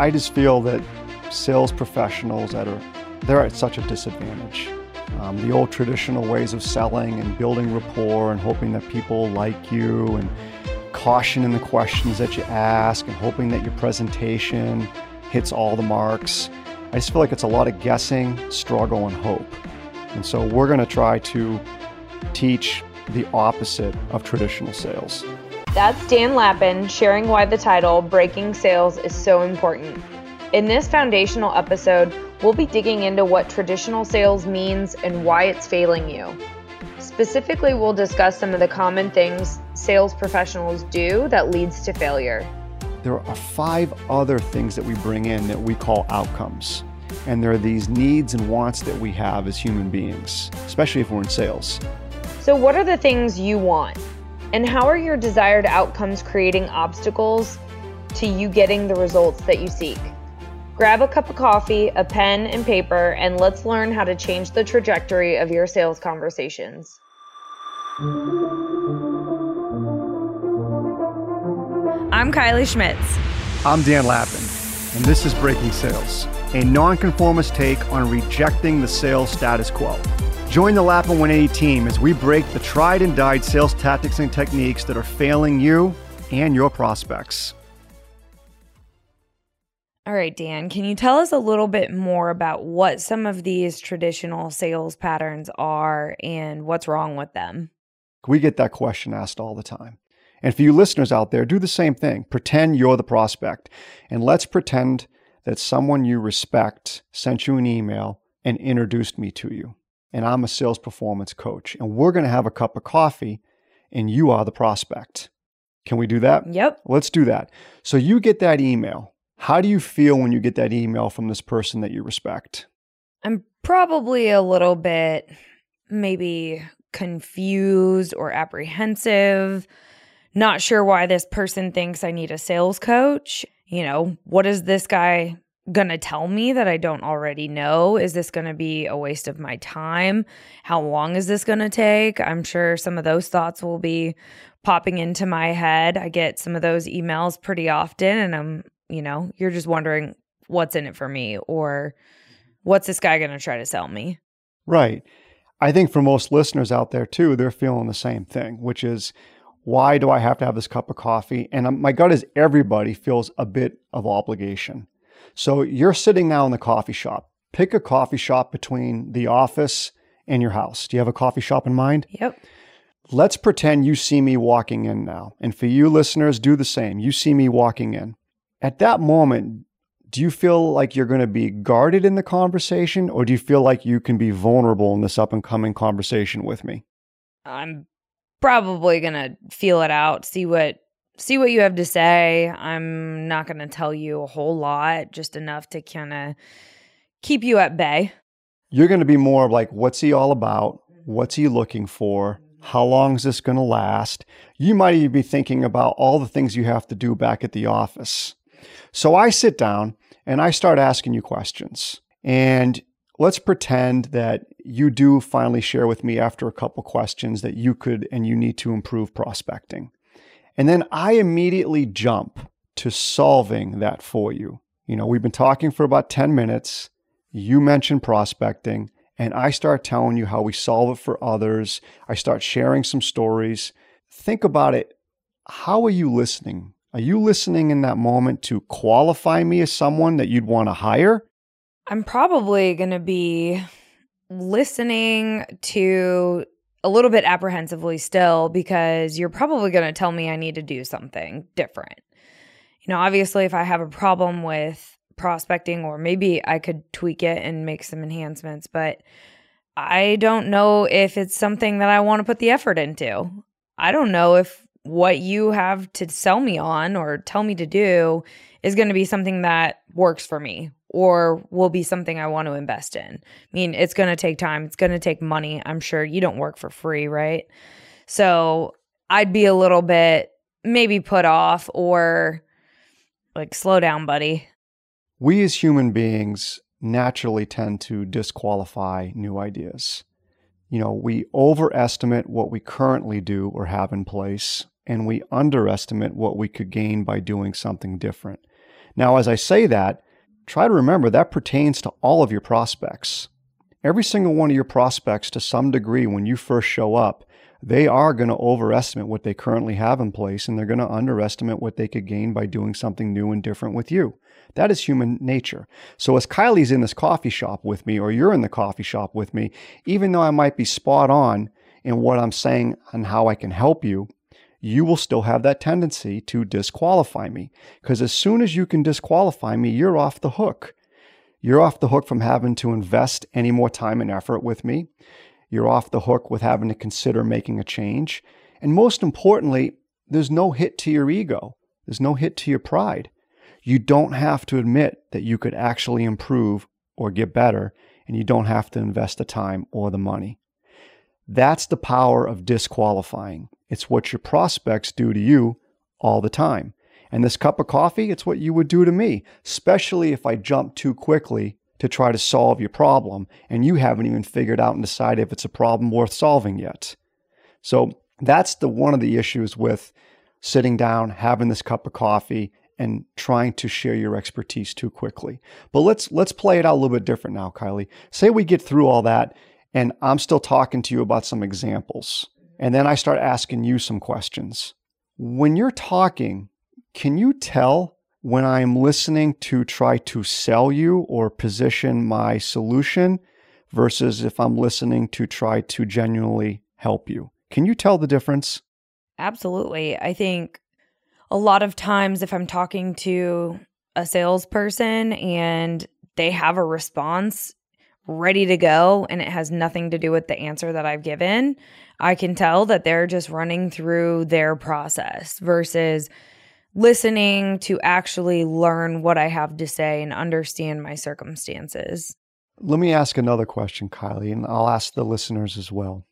I just feel that sales professionals that are they're at such a disadvantage. Um, the old traditional ways of selling and building rapport and hoping that people like you and caution in the questions that you ask and hoping that your presentation hits all the marks. I just feel like it's a lot of guessing, struggle, and hope. And so we're going to try to teach the opposite of traditional sales. That's Dan Lappin sharing why the title Breaking Sales is so important. In this foundational episode, we'll be digging into what traditional sales means and why it's failing you. Specifically, we'll discuss some of the common things sales professionals do that leads to failure. There are five other things that we bring in that we call outcomes. And there are these needs and wants that we have as human beings, especially if we're in sales. So, what are the things you want? And how are your desired outcomes creating obstacles to you getting the results that you seek? Grab a cup of coffee, a pen, and paper, and let's learn how to change the trajectory of your sales conversations. I'm Kylie Schmitz. I'm Dan Lappin, and this is Breaking Sales, a nonconformist take on rejecting the sales status quo. Join the Lappin 180 team as we break the tried and died sales tactics and techniques that are failing you and your prospects. All right, Dan, can you tell us a little bit more about what some of these traditional sales patterns are and what's wrong with them? We get that question asked all the time. And for you listeners out there, do the same thing. Pretend you're the prospect. And let's pretend that someone you respect sent you an email and introduced me to you. And I'm a sales performance coach. And we're going to have a cup of coffee, and you are the prospect. Can we do that? Yep. Let's do that. So you get that email. How do you feel when you get that email from this person that you respect? I'm probably a little bit maybe confused or apprehensive. Not sure why this person thinks I need a sales coach. You know, what is this guy going to tell me that I don't already know? Is this going to be a waste of my time? How long is this going to take? I'm sure some of those thoughts will be popping into my head. I get some of those emails pretty often, and I'm you know, you're just wondering what's in it for me or what's this guy going to try to sell me? Right. I think for most listeners out there too, they're feeling the same thing, which is why do I have to have this cup of coffee? And um, my gut is everybody feels a bit of obligation. So you're sitting now in the coffee shop. Pick a coffee shop between the office and your house. Do you have a coffee shop in mind? Yep. Let's pretend you see me walking in now. And for you listeners, do the same. You see me walking in. At that moment, do you feel like you're going to be guarded in the conversation or do you feel like you can be vulnerable in this up and coming conversation with me? I'm probably going to feel it out, see what see what you have to say. I'm not going to tell you a whole lot, just enough to kind of keep you at bay. You're going to be more like what's he all about? Mm-hmm. What's he looking for? How long is this going to last? You might even be thinking about all the things you have to do back at the office so I sit down and I start asking you questions. And let's pretend that you do finally share with me after a couple questions that you could and you need to improve prospecting. And then I immediately jump to solving that for you. You know, we've been talking for about 10 minutes. You mentioned prospecting, and I start telling you how we solve it for others. I start sharing some stories. Think about it. How are you listening are you listening in that moment to qualify me as someone that you'd want to hire? I'm probably going to be listening to a little bit apprehensively still because you're probably going to tell me I need to do something different. You know, obviously, if I have a problem with prospecting, or maybe I could tweak it and make some enhancements, but I don't know if it's something that I want to put the effort into. I don't know if what you have to sell me on or tell me to do is going to be something that works for me or will be something I want to invest in. I mean, it's going to take time, it's going to take money. I'm sure you don't work for free, right? So I'd be a little bit maybe put off or like, slow down, buddy. We as human beings naturally tend to disqualify new ideas. You know, we overestimate what we currently do or have in place and we underestimate what we could gain by doing something different. Now, as I say that, try to remember that pertains to all of your prospects. Every single one of your prospects, to some degree, when you first show up, they are going to overestimate what they currently have in place and they're going to underestimate what they could gain by doing something new and different with you. That is human nature. So, as Kylie's in this coffee shop with me, or you're in the coffee shop with me, even though I might be spot on in what I'm saying and how I can help you, you will still have that tendency to disqualify me. Because as soon as you can disqualify me, you're off the hook. You're off the hook from having to invest any more time and effort with me. You're off the hook with having to consider making a change. And most importantly, there's no hit to your ego, there's no hit to your pride. You don't have to admit that you could actually improve or get better, and you don't have to invest the time or the money. That's the power of disqualifying. It's what your prospects do to you all the time. And this cup of coffee, it's what you would do to me, especially if I jump too quickly to try to solve your problem and you haven't even figured out and decided if it's a problem worth solving yet. So that's the one of the issues with sitting down, having this cup of coffee and trying to share your expertise too quickly. But let's let's play it out a little bit different now, Kylie. Say we get through all that and I'm still talking to you about some examples. And then I start asking you some questions. When you're talking, can you tell when I'm listening to try to sell you or position my solution versus if I'm listening to try to genuinely help you. Can you tell the difference? Absolutely. I think a lot of times if I'm talking to a salesperson and they have a response ready to go and it has nothing to do with the answer that I've given, I can tell that they're just running through their process versus listening to actually learn what I have to say and understand my circumstances. Let me ask another question, Kylie, and I'll ask the listeners as well.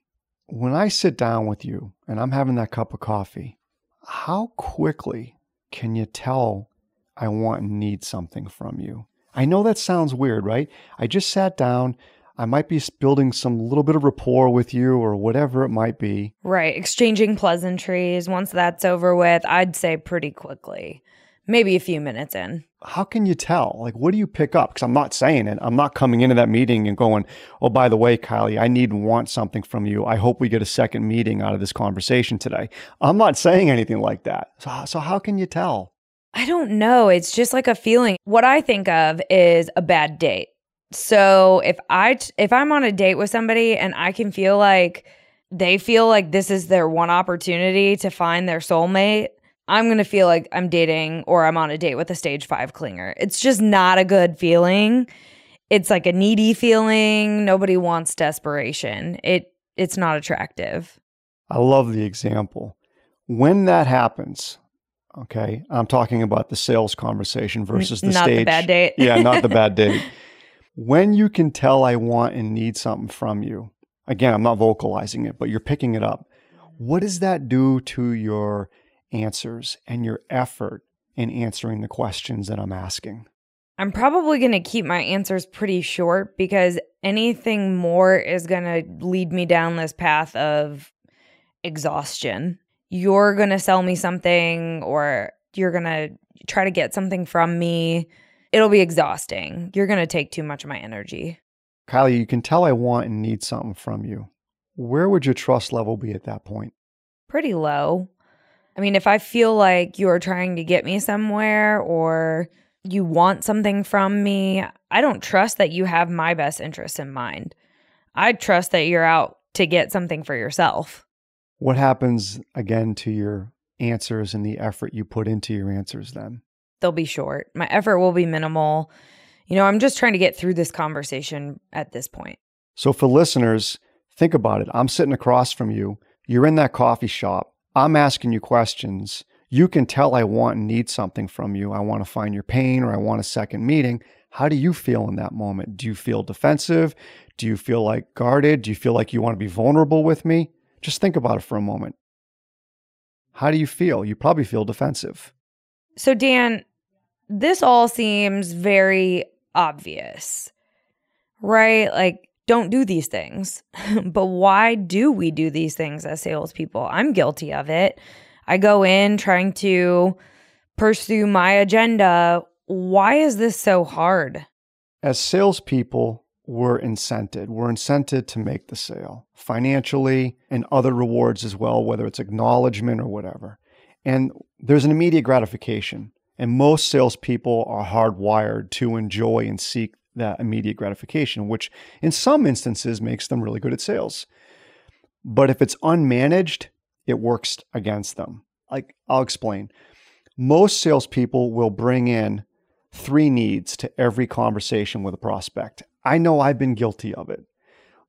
When I sit down with you and I'm having that cup of coffee, how quickly can you tell I want and need something from you? I know that sounds weird, right? I just sat down, I might be building some little bit of rapport with you or whatever it might be. Right. Exchanging pleasantries. Once that's over with, I'd say pretty quickly, maybe a few minutes in. How can you tell? Like, what do you pick up? Because I'm not saying it. I'm not coming into that meeting and going, oh, by the way, Kylie, I need and want something from you. I hope we get a second meeting out of this conversation today. I'm not saying anything like that. So, so how can you tell? I don't know. It's just like a feeling. What I think of is a bad date. So if I if I'm on a date with somebody and I can feel like they feel like this is their one opportunity to find their soulmate, I'm going to feel like I'm dating or I'm on a date with a stage 5 clinger. It's just not a good feeling. It's like a needy feeling. Nobody wants desperation. It it's not attractive. I love the example. When that happens, okay, I'm talking about the sales conversation versus the not stage. the bad date. yeah, not the bad date. when you can tell I want and need something from you, again, I'm not vocalizing it, but you're picking it up. What does that do to your answers and your effort in answering the questions that I'm asking? I'm probably going to keep my answers pretty short because anything more is going to lead me down this path of exhaustion. You're going to sell me something or you're going to try to get something from me it'll be exhausting. You're going to take too much of my energy. Kylie, you can tell I want and need something from you. Where would your trust level be at that point? Pretty low. I mean, if I feel like you're trying to get me somewhere or you want something from me, I don't trust that you have my best interests in mind. I trust that you're out to get something for yourself. What happens again to your answers and the effort you put into your answers then? they'll be short. My effort will be minimal. You know, I'm just trying to get through this conversation at this point. So, for listeners, think about it. I'm sitting across from you. You're in that coffee shop. I'm asking you questions. You can tell I want and need something from you. I want to find your pain or I want a second meeting. How do you feel in that moment? Do you feel defensive? Do you feel like guarded? Do you feel like you want to be vulnerable with me? Just think about it for a moment. How do you feel? You probably feel defensive. So, Dan, this all seems very obvious, right? Like, don't do these things. but why do we do these things as salespeople? I'm guilty of it. I go in trying to pursue my agenda Why is this so hard? As salespeople, we're incented. We're incented to make the sale financially and other rewards as well, whether it's acknowledgement or whatever. And there's an immediate gratification. And most salespeople are hardwired to enjoy and seek that immediate gratification, which in some instances makes them really good at sales. But if it's unmanaged, it works against them. Like I'll explain. Most salespeople will bring in three needs to every conversation with a prospect. I know I've been guilty of it.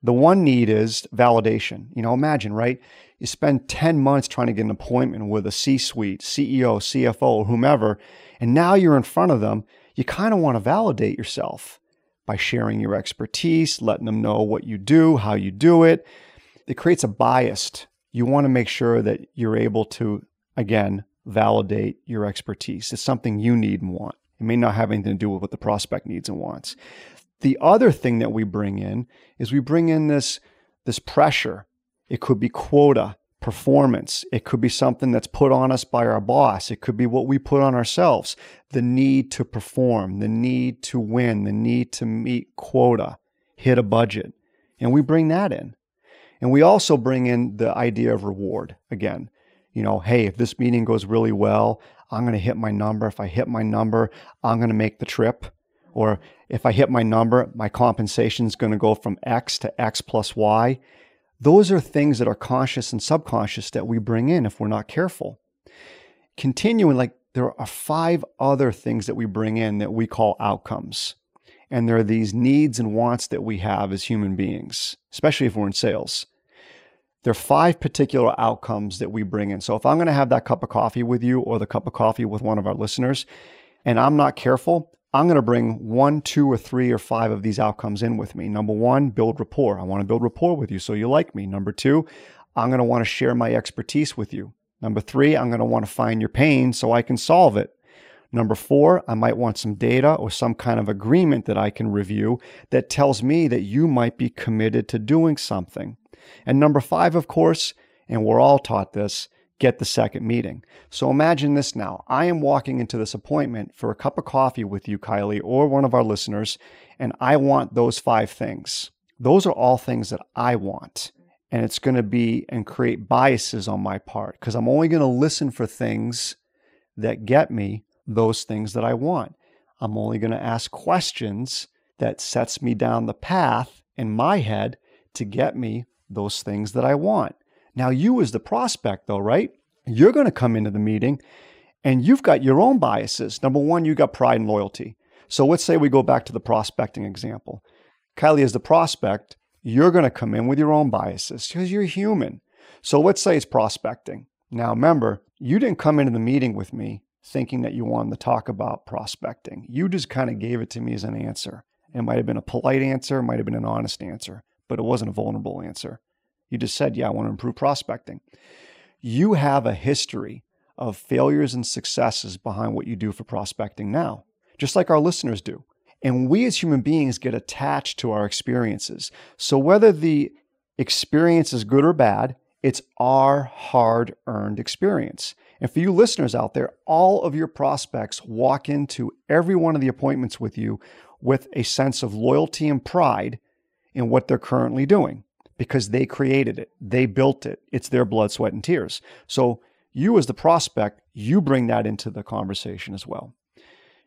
The one need is validation. You know, imagine, right? You spend 10 months trying to get an appointment with a C suite, CEO, CFO, whomever, and now you're in front of them. You kind of want to validate yourself by sharing your expertise, letting them know what you do, how you do it. It creates a bias. You want to make sure that you're able to, again, validate your expertise. It's something you need and want. It may not have anything to do with what the prospect needs and wants. The other thing that we bring in is we bring in this, this pressure. It could be quota, performance. It could be something that's put on us by our boss. It could be what we put on ourselves. The need to perform, the need to win, the need to meet quota, hit a budget. And we bring that in. And we also bring in the idea of reward again. You know, hey, if this meeting goes really well, I'm going to hit my number. If I hit my number, I'm going to make the trip. Or if I hit my number, my compensation is going to go from X to X plus Y. Those are things that are conscious and subconscious that we bring in if we're not careful. Continuing, like there are five other things that we bring in that we call outcomes. And there are these needs and wants that we have as human beings, especially if we're in sales. There are five particular outcomes that we bring in. So if I'm going to have that cup of coffee with you or the cup of coffee with one of our listeners, and I'm not careful, I'm going to bring one, two, or three, or five of these outcomes in with me. Number one, build rapport. I want to build rapport with you so you like me. Number two, I'm going to want to share my expertise with you. Number three, I'm going to want to find your pain so I can solve it. Number four, I might want some data or some kind of agreement that I can review that tells me that you might be committed to doing something. And number five, of course, and we're all taught this, get the second meeting. So imagine this now. I am walking into this appointment for a cup of coffee with you, Kylie, or one of our listeners, and I want those five things. Those are all things that I want. And it's going to be and create biases on my part because I'm only going to listen for things that get me those things that I want. I'm only going to ask questions that sets me down the path in my head to get me those things that I want. Now, you as the prospect, though, right? You're going to come into the meeting and you've got your own biases. Number one, you got pride and loyalty. So let's say we go back to the prospecting example. Kylie, as the prospect, you're going to come in with your own biases because you're human. So let's say it's prospecting. Now, remember, you didn't come into the meeting with me thinking that you wanted to talk about prospecting. You just kind of gave it to me as an answer. It might have been a polite answer, it might have been an honest answer, but it wasn't a vulnerable answer. You just said, Yeah, I want to improve prospecting. You have a history of failures and successes behind what you do for prospecting now, just like our listeners do. And we as human beings get attached to our experiences. So whether the experience is good or bad, it's our hard earned experience. And for you listeners out there, all of your prospects walk into every one of the appointments with you with a sense of loyalty and pride in what they're currently doing because they created it, they built it. It's their blood, sweat, and tears. So, you as the prospect, you bring that into the conversation as well.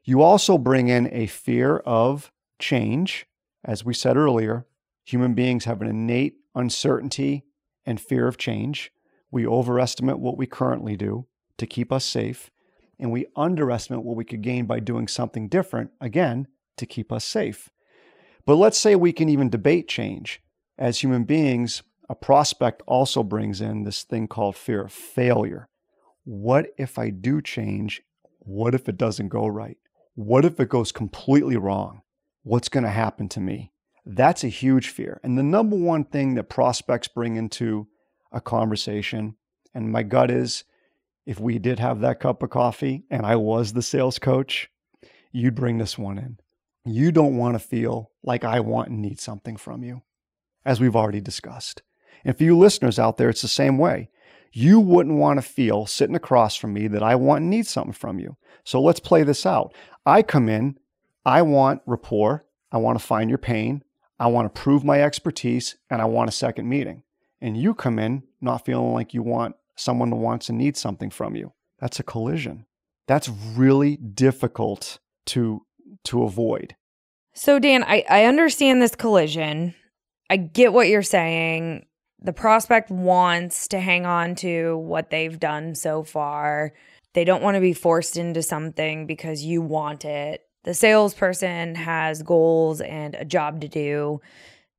You also bring in a fear of change. As we said earlier, human beings have an innate uncertainty and fear of change. We overestimate what we currently do to keep us safe, and we underestimate what we could gain by doing something different, again, to keep us safe. But let's say we can even debate change as human beings, a prospect also brings in this thing called fear of failure. What if I do change? What if it doesn't go right? What if it goes completely wrong? What's going to happen to me? That's a huge fear. And the number one thing that prospects bring into a conversation, and my gut is if we did have that cup of coffee and I was the sales coach, you'd bring this one in. You don't want to feel like I want and need something from you as we've already discussed. And for you listeners out there, it's the same way. You wouldn't want to feel sitting across from me that I want and need something from you. So let's play this out. I come in, I want rapport, I want to find your pain, I want to prove my expertise, and I want a second meeting. And you come in not feeling like you want someone who wants and needs something from you. That's a collision. That's really difficult to to avoid. So Dan, I, I understand this collision. I get what you're saying. The prospect wants to hang on to what they've done so far. They don't want to be forced into something because you want it. The salesperson has goals and a job to do.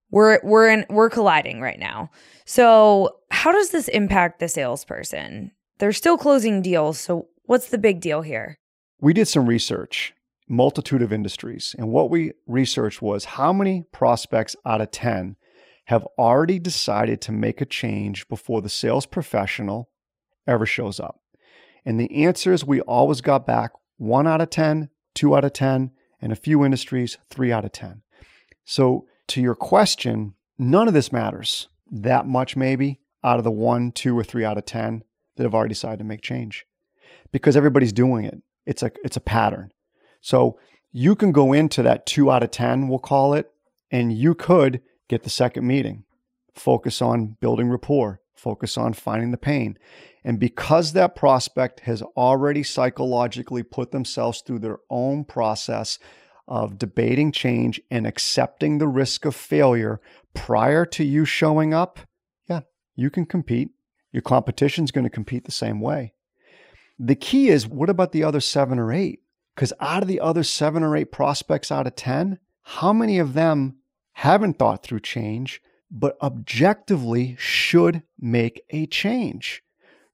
We're we're in we're colliding right now. So, how does this impact the salesperson? They're still closing deals, so what's the big deal here? We did some research, multitude of industries, and what we researched was how many prospects out of 10 have already decided to make a change before the sales professional ever shows up. And the answers we always got back 1 out of 10, 2 out of 10, and a few industries 3 out of 10. So, to your question, none of this matters that much, maybe out of the 1, 2, or 3 out of 10 that have already decided to make change because everybody's doing it. It's a, it's a pattern. So, you can go into that 2 out of 10, we'll call it, and you could get the second meeting, focus on building rapport, focus on finding the pain. And because that prospect has already psychologically put themselves through their own process of debating change and accepting the risk of failure prior to you showing up, yeah, you can compete. Your competition's going to compete the same way. The key is what about the other seven or eight? Because out of the other seven or eight prospects out of 10, how many of them haven't thought through change, but objectively should make a change?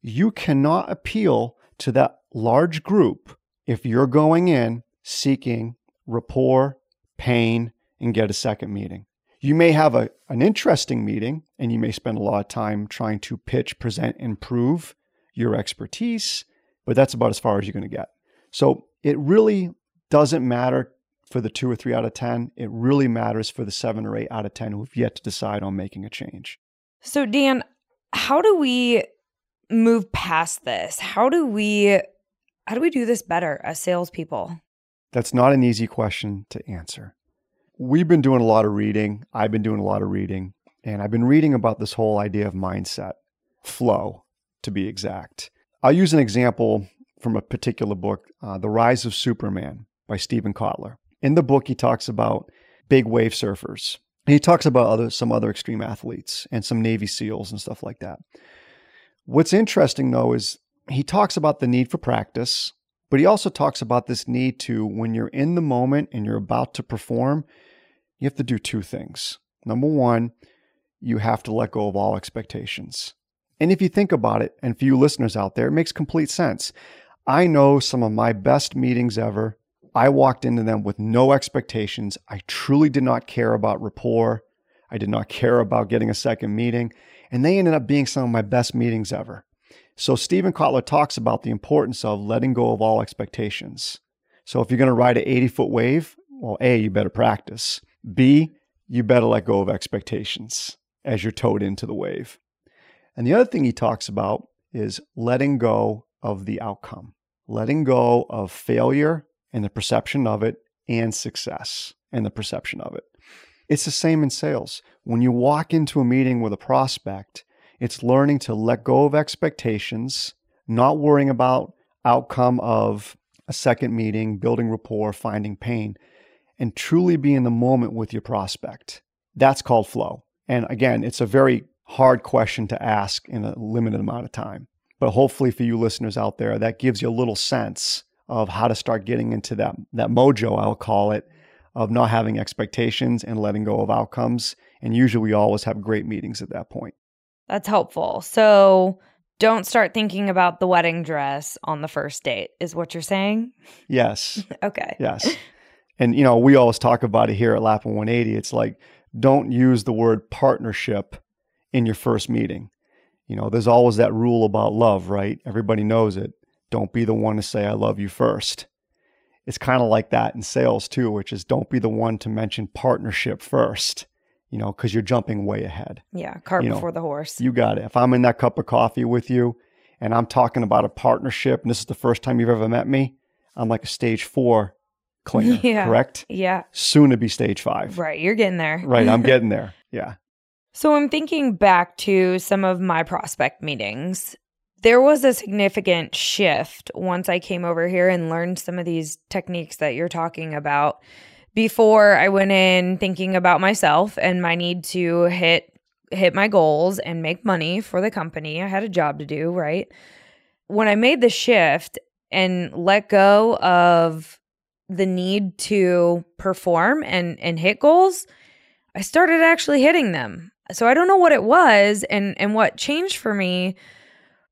You cannot appeal to that large group if you're going in seeking rapport, pain, and get a second meeting. You may have a, an interesting meeting and you may spend a lot of time trying to pitch, present, and prove your expertise, but that's about as far as you're going to get. So it really doesn't matter for the two or three out of 10. It really matters for the seven or eight out of 10 who've yet to decide on making a change. So, Dan, how do we move past this? How do we how do we do this better as salespeople? That's not an easy question to answer. We've been doing a lot of reading. I've been doing a lot of reading, and I've been reading about this whole idea of mindset, flow, to be exact. I'll use an example from a particular book, uh, The Rise of Superman by Steven Kotler. In the book, he talks about big wave surfers. He talks about other, some other extreme athletes and some Navy SEALs and stuff like that. What's interesting, though, is he talks about the need for practice but he also talks about this need to, when you're in the moment and you're about to perform, you have to do two things. Number one, you have to let go of all expectations. And if you think about it, and for you listeners out there, it makes complete sense. I know some of my best meetings ever. I walked into them with no expectations. I truly did not care about rapport. I did not care about getting a second meeting. And they ended up being some of my best meetings ever. So Steven Kotler talks about the importance of letting go of all expectations. So if you're going to ride an 80 foot wave, well, A, you better practice. B, you better let go of expectations as you're towed into the wave. And the other thing he talks about is letting go of the outcome, letting go of failure and the perception of it, and success and the perception of it. It's the same in sales. When you walk into a meeting with a prospect, it's learning to let go of expectations, not worrying about outcome of a second meeting, building rapport, finding pain, and truly be in the moment with your prospect. That's called flow. And again, it's a very hard question to ask in a limited amount of time. But hopefully for you listeners out there, that gives you a little sense of how to start getting into that, that mojo, I'll call it, of not having expectations and letting go of outcomes. And usually we always have great meetings at that point. That's helpful. So don't start thinking about the wedding dress on the first date, is what you're saying? Yes. okay. Yes. And, you know, we always talk about it here at Lappin 180. It's like, don't use the word partnership in your first meeting. You know, there's always that rule about love, right? Everybody knows it. Don't be the one to say, I love you first. It's kind of like that in sales too, which is don't be the one to mention partnership first you know, because you're jumping way ahead. Yeah, cart you before know, the horse. You got it. If I'm in that cup of coffee with you and I'm talking about a partnership and this is the first time you've ever met me, I'm like a stage four clinger, Yeah. correct? Yeah. Soon to be stage five. Right. You're getting there. Right, I'm getting there. Yeah. So I'm thinking back to some of my prospect meetings. There was a significant shift once I came over here and learned some of these techniques that you're talking about. Before I went in thinking about myself and my need to hit hit my goals and make money for the company. I had a job to do, right? When I made the shift and let go of the need to perform and and hit goals, I started actually hitting them. So I don't know what it was and and what changed for me,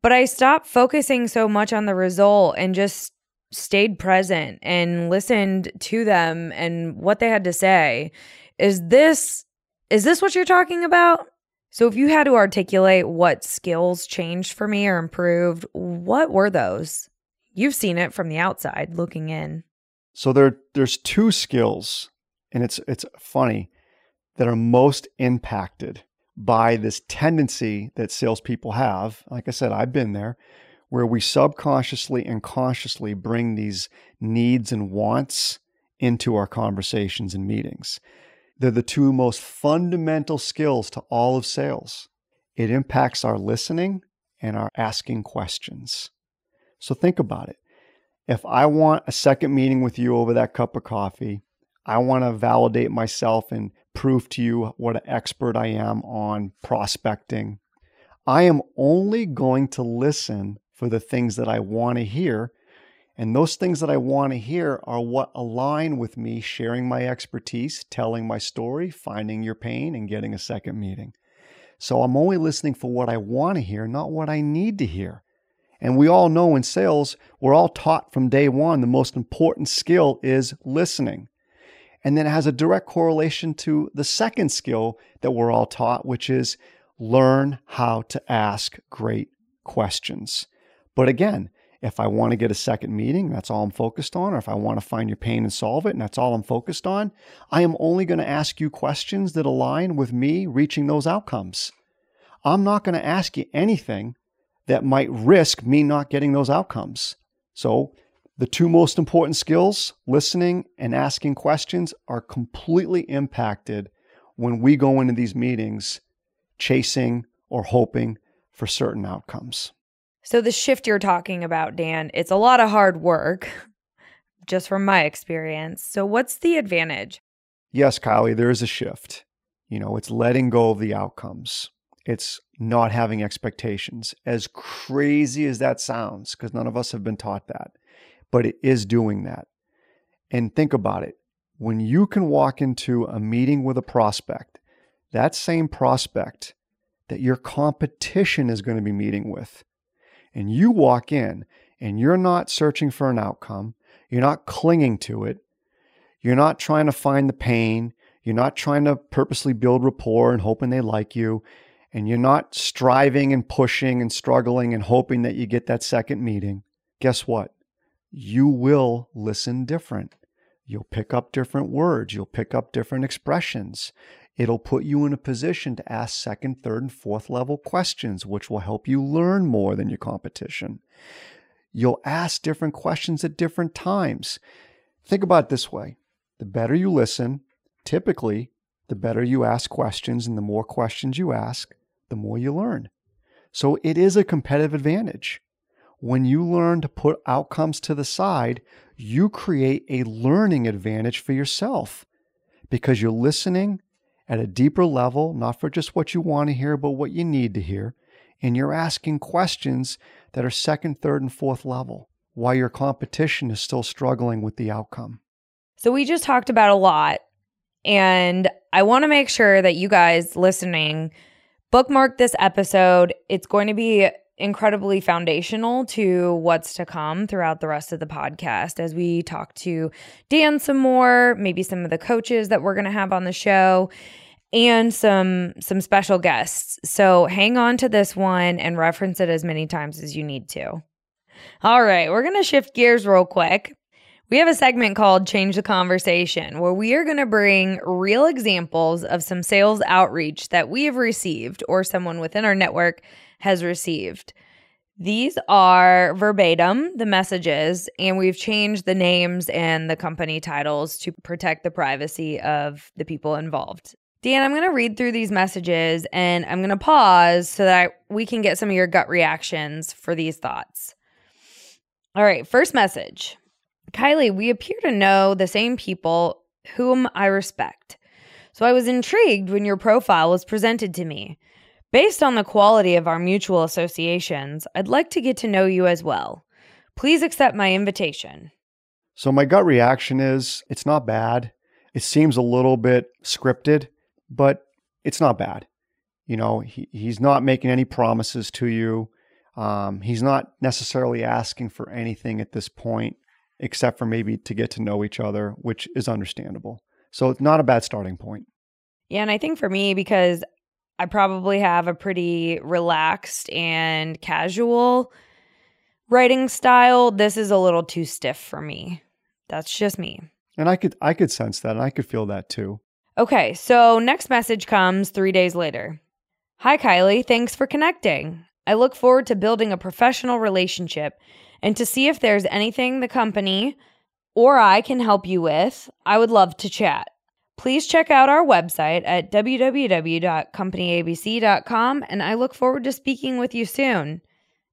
but I stopped focusing so much on the result and just stayed present and listened to them and what they had to say. Is this is this what you're talking about? So if you had to articulate what skills changed for me or improved, what were those? You've seen it from the outside looking in. So there there's two skills, and it's it's funny, that are most impacted by this tendency that salespeople have. Like I said, I've been there, where we subconsciously and consciously bring these needs and wants into our conversations and meetings. They're the two most fundamental skills to all of sales. It impacts our listening and our asking questions. So think about it. If I want a second meeting with you over that cup of coffee, I want to validate myself and prove to you what an expert I am on prospecting. I am only going to listen for the things that I want to hear. And those things that I want to hear are what align with me sharing my expertise, telling my story, finding your pain, and getting a second meeting. So I'm only listening for what I want to hear, not what I need to hear. And we all know in sales, we're all taught from day one the most important skill is listening. And then it has a direct correlation to the second skill that we're all taught, which is learn how to ask great questions. But again, if I want to get a second meeting, that's all I'm focused on. Or if I want to find your pain and solve it, and that's all I'm focused on, I am only going to ask you questions that align with me reaching those outcomes. I'm not going to ask you anything that might risk me not getting those outcomes. So, the two most important skills, listening and asking questions, are completely impacted when we go into these meetings chasing or hoping for certain outcomes. So the shift you're talking about, Dan, it's a lot of hard work just from my experience. So what's the advantage? Yes, Kylie, there is a shift. You know, it's letting go of the outcomes. It's not having expectations. As crazy as that sounds, because none of us have been taught that, but it is doing that. And think about it. When you can walk into a meeting with a prospect, that same prospect that your competition is going to be meeting with, and you walk in and you're not searching for an outcome, you're not clinging to it, you're not trying to find the pain, you're not trying to purposely build rapport and hoping they like you, and you're not striving and pushing and struggling and hoping that you get that second meeting, guess what? You will listen different. You'll pick up different words. You'll pick up different expressions. It'll put you in a position to ask second, third, and fourth level questions, which will help you learn more than your competition. You'll ask different questions at different times. Think about it this way the better you listen, typically, the better you ask questions, and the more questions you ask, the more you learn. So it is a competitive advantage. When you learn to put outcomes to the side, you create a learning advantage for yourself because you're listening at a deeper level, not for just what you want to hear, but what you need to hear. And you're asking questions that are second, third, and fourth level while your competition is still struggling with the outcome. So we just talked about a lot. And I want to make sure that you guys listening bookmark this episode. It's going to be incredibly foundational to what's to come throughout the rest of the podcast as we talk to Dan some more, maybe some of the coaches that we're going to have on the show and some some special guests. So hang on to this one and reference it as many times as you need to. All right, we're going to shift gears real quick. We have a segment called Change the Conversation where we are going to bring real examples of some sales outreach that we have received or someone within our network has received. These are verbatim the messages, and we've changed the names and the company titles to protect the privacy of the people involved. Dan, I'm going to read through these messages and I'm going to pause so that we can get some of your gut reactions for these thoughts. All right, first message Kylie, we appear to know the same people whom I respect. So I was intrigued when your profile was presented to me. Based on the quality of our mutual associations, I'd like to get to know you as well. Please accept my invitation. So, my gut reaction is it's not bad. It seems a little bit scripted, but it's not bad. You know, he, he's not making any promises to you. Um, he's not necessarily asking for anything at this point, except for maybe to get to know each other, which is understandable. So, it's not a bad starting point. Yeah, and I think for me, because I probably have a pretty relaxed and casual writing style. This is a little too stiff for me. That's just me. And I could I could sense that and I could feel that too. Okay, so next message comes 3 days later. Hi Kylie, thanks for connecting. I look forward to building a professional relationship and to see if there's anything the company or I can help you with. I would love to chat. Please check out our website at www.companyabc.com, and I look forward to speaking with you soon.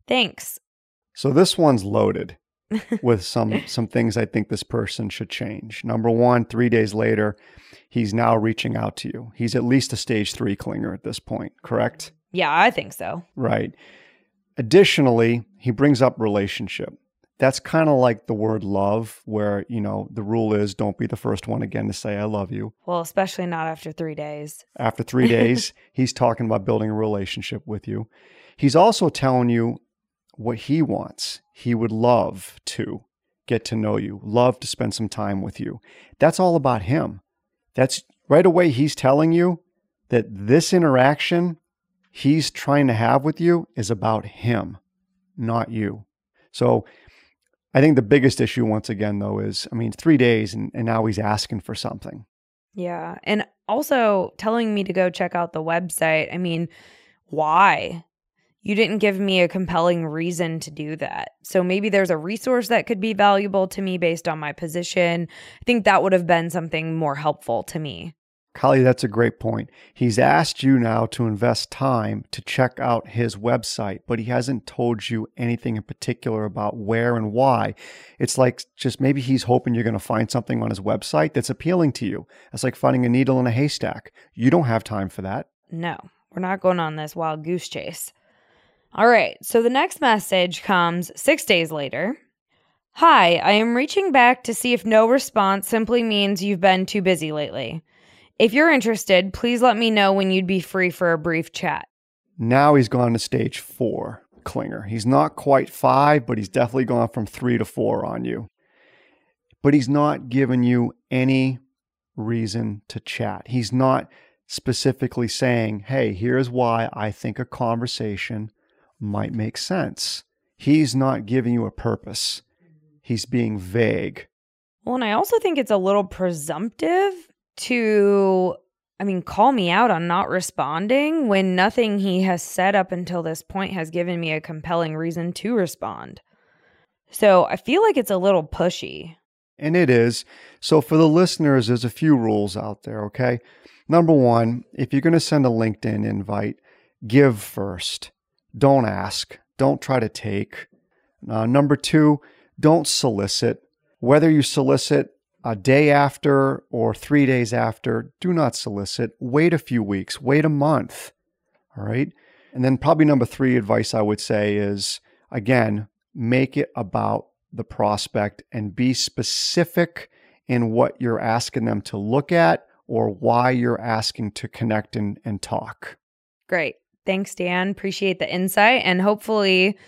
Thanks. So this one's loaded with some some things I think this person should change. Number one, three days later, he's now reaching out to you. He's at least a stage three clinger at this point, correct? Yeah, I think so. Right. Additionally, he brings up relationship that's kind of like the word love, where, you know, the rule is don't be the first one again to say, I love you. Well, especially not after three days. After three days, he's talking about building a relationship with you. He's also telling you what he wants. He would love to get to know you, love to spend some time with you. That's all about him. That's right away, he's telling you that this interaction he's trying to have with you is about him, not you. So, I think the biggest issue, once again, though, is I mean, three days and, and now he's asking for something. Yeah. And also telling me to go check out the website. I mean, why? You didn't give me a compelling reason to do that. So maybe there's a resource that could be valuable to me based on my position. I think that would have been something more helpful to me. Kylie, that's a great point. He's asked you now to invest time to check out his website, but he hasn't told you anything in particular about where and why. It's like just maybe he's hoping you're going to find something on his website that's appealing to you. It's like finding a needle in a haystack. You don't have time for that. No, we're not going on this wild goose chase. All right, so the next message comes six days later. Hi, I am reaching back to see if no response simply means you've been too busy lately. If you're interested, please let me know when you'd be free for a brief chat. Now he's gone to stage four, Clinger. He's not quite five, but he's definitely gone from three to four on you. But he's not giving you any reason to chat. He's not specifically saying, hey, here's why I think a conversation might make sense. He's not giving you a purpose, he's being vague. Well, and I also think it's a little presumptive to I mean, call me out on not responding when nothing he has said up until this point has given me a compelling reason to respond. So I feel like it's a little pushy. And it is. So for the listeners, there's a few rules out there, okay? Number one, if you're going to send a LinkedIn invite, give first. Don't ask. Don't try to take. Uh, number two, don't solicit. Whether you solicit a day after or three days after, do not solicit. Wait a few weeks, wait a month. All right. And then, probably number three advice I would say is again, make it about the prospect and be specific in what you're asking them to look at or why you're asking to connect and, and talk. Great. Thanks, Dan. Appreciate the insight. And hopefully,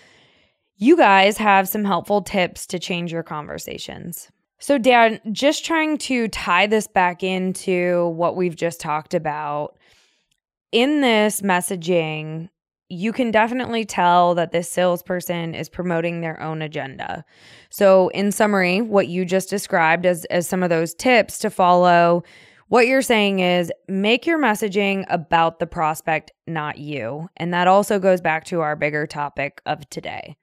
you guys have some helpful tips to change your conversations. So, Dan, just trying to tie this back into what we've just talked about. In this messaging, you can definitely tell that this salesperson is promoting their own agenda. So, in summary, what you just described as, as some of those tips to follow What you're saying is make your messaging about the prospect, not you. And that also goes back to our bigger topic of today.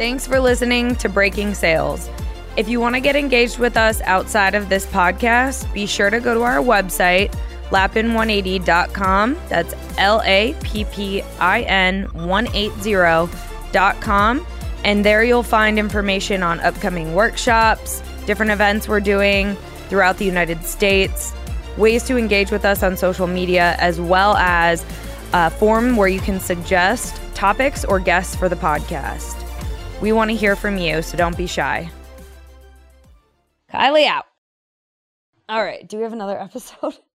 Thanks for listening to Breaking Sales. If you want to get engaged with us outside of this podcast, be sure to go to our website, lappin180.com. That's L A P P I N 180.com. And there you'll find information on upcoming workshops, different events we're doing throughout the United States, ways to engage with us on social media, as well as a form where you can suggest topics or guests for the podcast. We want to hear from you, so don't be shy. Kylie out. All right. Do we have another episode?